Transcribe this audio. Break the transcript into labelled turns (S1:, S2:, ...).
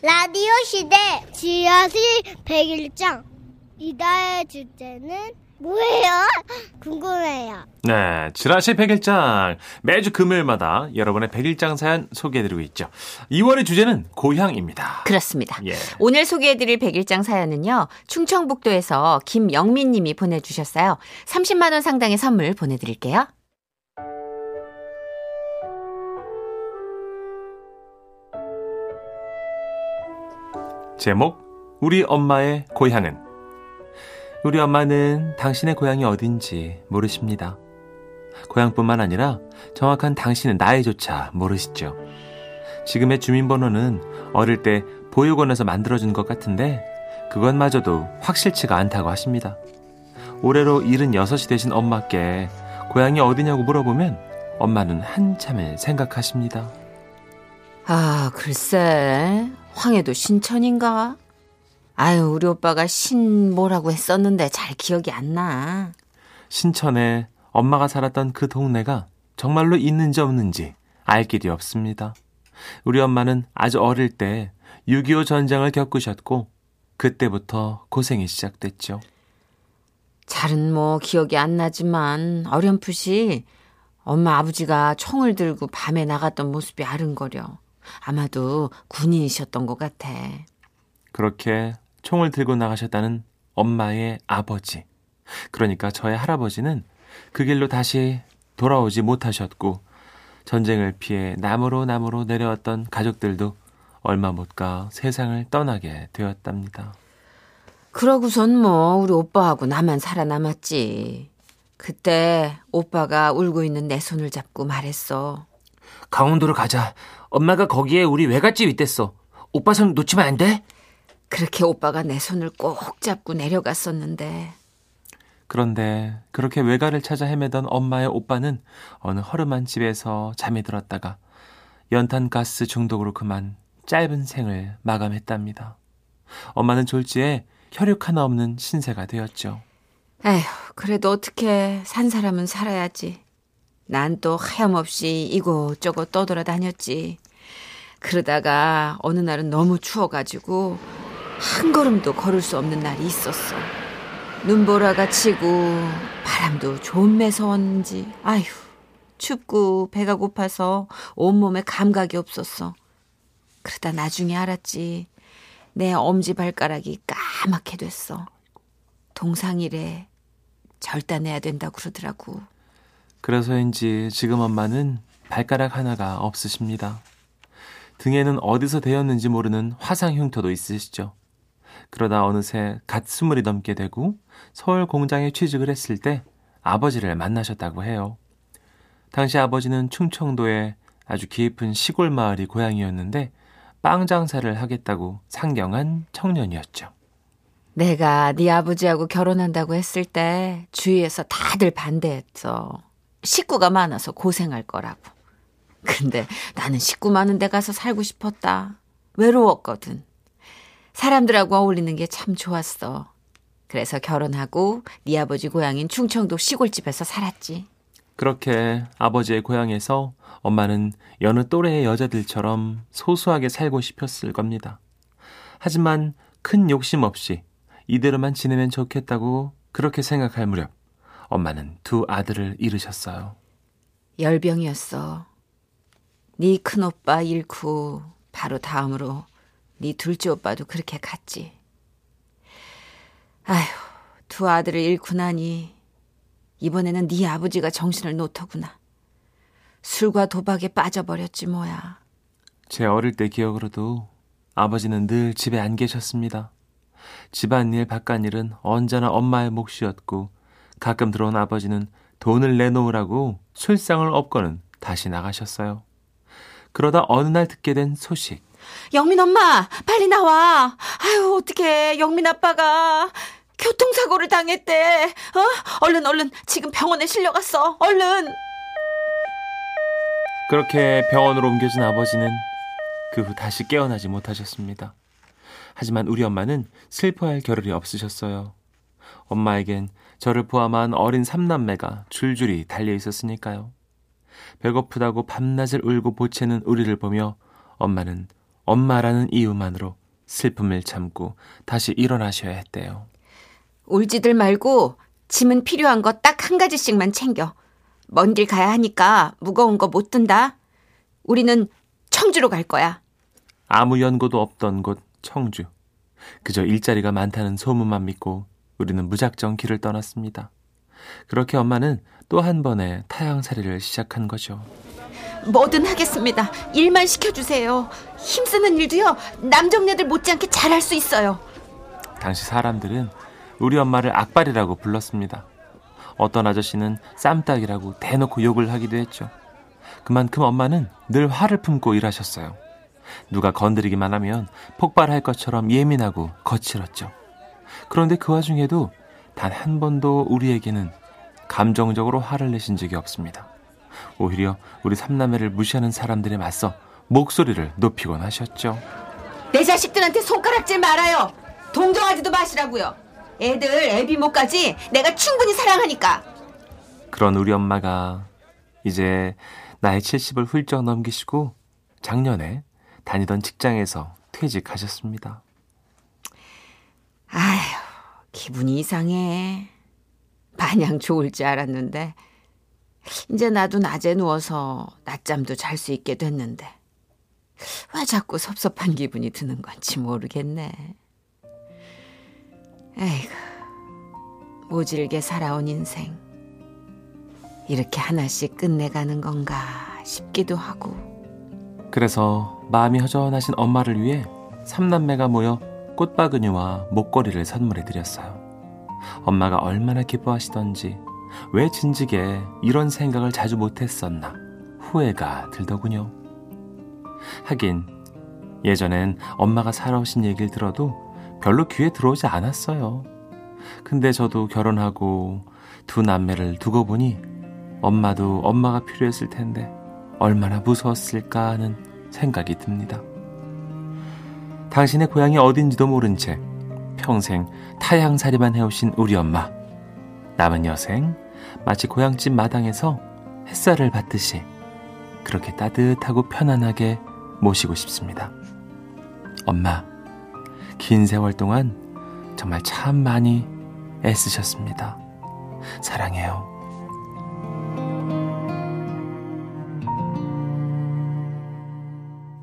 S1: 라디오 시대 지하실 101장 이다의 주제는 뭐예요? 궁금해요.
S2: 네, 지라시 100일장 매주 금요일마다 여러분의 100일장 사연 소개해드리고 있죠. 2월의 주제는 고향입니다.
S3: 그렇습니다.
S2: 예.
S3: 오늘 소개해드릴 100일장 사연은요. 충청북도에서 김영민 님이 보내주셨어요. 30만 원 상당의 선물 보내드릴게요.
S2: 제목 우리 엄마의 고향은 우리 엄마는 당신의 고향이 어딘지 모르십니다. 고향뿐만 아니라 정확한 당신의 나이조차 모르시죠. 지금의 주민번호는 어릴 때 보육원에서 만들어준 것 같은데 그것마저도 확실치가 않다고 하십니다. 올해로 76이 되신 엄마께 고향이 어디냐고 물어보면 엄마는 한참을 생각하십니다.
S3: 아, 글쎄. 황해도 신천인가? 아유, 우리 오빠가 신 뭐라고 했었는데 잘 기억이 안 나.
S2: 신천에 엄마가 살았던 그 동네가 정말로 있는지 없는지 알 길이 없습니다. 우리 엄마는 아주 어릴 때 6.25 전쟁을 겪으셨고 그때부터 고생이 시작됐죠.
S3: 잘은 뭐 기억이 안 나지만 어렴풋이 엄마 아버지가 총을 들고 밤에 나갔던 모습이 아른거려. 아마도 군인이셨던 것 같아.
S2: 그렇게 총을 들고 나가셨다는 엄마의 아버지. 그러니까 저의 할아버지는 그 길로 다시 돌아오지 못하셨고 전쟁을 피해 남으로 남으로 내려왔던 가족들도 얼마 못 가 세상을 떠나게 되었답니다.
S3: 그러고선 뭐 우리 오빠하고 나만 살아남았지. 그때 오빠가 울고 있는 내 손을 잡고 말했어.
S4: 강원도로 가자. 엄마가 거기에 우리 외갓집 있댔어. 오빠 손 놓치면 안 돼?
S3: 그렇게 오빠가 내 손을 꼭 잡고 내려갔었는데
S2: 그런데 그렇게 외가를 찾아 헤매던 엄마의 오빠는 어느 허름한 집에서 잠이 들었다가 연탄 가스 중독으로 그만 짧은 생을 마감했답니다. 엄마는 졸지에 혈육 하나 없는 신세가 되었죠.
S3: 에휴 그래도 어떻게 산 사람은 살아야지. 난 또 하염없이 이곳저곳 떠돌아다녔지. 그러다가 어느 날은 너무 추워가지고 한 걸음도 걸을 수 없는 날이 있었어. 눈보라가 치고 바람도 좀 매서웠는지 아휴 춥고 배가 고파서 온몸에 감각이 없었어. 그러다 나중에 알았지. 내 엄지 발가락이 까맣게 됐어. 동상이래. 절단해야 된다고 그러더라고.
S2: 그래서인지 지금 엄마는 발가락 하나가 없으십니다. 등에는 어디서 되었는지 모르는 화상 흉터도 있으시죠. 그러다 어느새 갓 스물이 넘게 되고 서울 공장에 취직을 했을 때 아버지를 만나셨다고 해요. 당시 아버지는 충청도의 아주 깊은 시골 마을이 고향이었는데 빵 장사를 하겠다고 상경한 청년이었죠.
S3: 내가 네 아버지하고 결혼한다고 했을 때 주위에서 다들 반대했어. 식구가 많아서 고생할 거라고. 근데 나는 식구 많은 데 가서 살고 싶었다. 외로웠거든. 사람들하고 어울리는 게 참 좋았어. 그래서 결혼하고 네 아버지 고향인 충청도 시골집에서 살았지.
S2: 그렇게 아버지의 고향에서 엄마는 여느 또래의 여자들처럼 소소하게 살고 싶었을 겁니다. 하지만 큰 욕심 없이 이대로만 지내면 좋겠다고 그렇게 생각할 무렵 엄마는 두 아들을 잃으셨어요.
S3: 열병이었어. 네 큰 오빠 잃고 바로 다음으로 네 둘째 오빠도 그렇게 갔지. 아휴, 두 아들을 잃고 나니 이번에는 네 아버지가 정신을 놓더구나. 술과 도박에 빠져버렸지 뭐야.
S2: 제 어릴 때 기억으로도 아버지는 늘 집에 안 계셨습니다. 집안일, 바깥일은 언제나 엄마의 몫이었고 가끔 들어온 아버지는 돈을 내놓으라고 술상을 업고는 다시 나가셨어요. 그러다 어느 날 듣게 된 소식.
S3: 영민 엄마, 빨리 나와. 아유, 어떡해. 영민 아빠가 교통사고를 당했대. 어? 얼른, 얼른. 지금 병원에 실려갔어. 얼른.
S2: 그렇게 병원으로 옮겨진 아버지는 그 후 다시 깨어나지 못하셨습니다. 하지만 우리 엄마는 슬퍼할 겨를이 없으셨어요. 엄마에겐 저를 포함한 어린 삼남매가 줄줄이 달려 있었으니까요. 배고프다고 밤낮을 울고 보채는 우리를 보며 엄마는 엄마라는 이유만으로 슬픔을 참고 다시 일어나셔야 했대요.
S3: 울지들 말고 짐은 필요한 거 딱 한 가지씩만 챙겨. 먼 길 가야 하니까 무거운 거 못 든다. 우리는 청주로 갈 거야.
S2: 아무 연고도 없던 곳 청주. 그저 일자리가 많다는 소문만 믿고 우리는 무작정 길을 떠났습니다. 그렇게 엄마는 또 한 번의 타향살이를 시작한 거죠.
S3: 뭐든 하겠습니다. 일만 시켜주세요. 힘쓰는 일도요. 남정네들 못지않게 잘할 수 있어요.
S2: 당시 사람들은 우리 엄마를 악발이라고 불렀습니다. 어떤 아저씨는 쌈딱이라고 대놓고 욕을 하기도 했죠. 그만큼 엄마는 늘 화를 품고 일하셨어요. 누가 건드리기만 하면 폭발할 것처럼 예민하고 거칠었죠. 그런데 그 와중에도 단 한 번도 우리에게는 감정적으로 화를 내신 적이 없습니다. 오히려 우리 삼남매를 무시하는 사람들에 맞서 목소리를 높이곤 하셨죠.
S3: 내 자식들한테 손가락질 말아요. 동정하지도 마시라고요. 애들 애비모까지 내가 충분히 사랑하니까.
S2: 그런 우리 엄마가 이제 나이 70을 훌쩍 넘기시고 작년에 다니던 직장에서 퇴직하셨습니다.
S3: 기분이 이상해. 마냥 좋을 줄 알았는데. 이제 나도 낮에 누워서 낮잠도 잘 수 있게 됐는데. 왜 자꾸 섭섭한 기분이 드는 건지 모르겠네. 에이구, 모질게 살아온 인생. 이렇게 하나씩 끝내가는 건가 싶기도 하고.
S2: 그래서 마음이 허전하신 엄마를 위해 삼남매가 모여 꽃바구니와 목걸이를 선물해 드렸어요. 엄마가 얼마나 기뻐하시던지 왜 진즉에 이런 생각을 자주 못했었나 후회가 들더군요. 하긴 예전엔 엄마가 살아오신 얘기를 들어도 별로 귀에 들어오지 않았어요. 근데 저도 결혼하고 두 남매를 두고 보니 엄마도 엄마가 필요했을 텐데 얼마나 무서웠을까 하는 생각이 듭니다. 당신의 고향이 어딘지도 모른 채 평생 타향살이만 해오신 우리 엄마. 남은 여생 마치 고향집 마당에서 햇살을 받듯이 그렇게 따뜻하고 편안하게 모시고 싶습니다. 엄마, 긴 세월 동안 정말 참 많이 애쓰셨습니다. 사랑해요.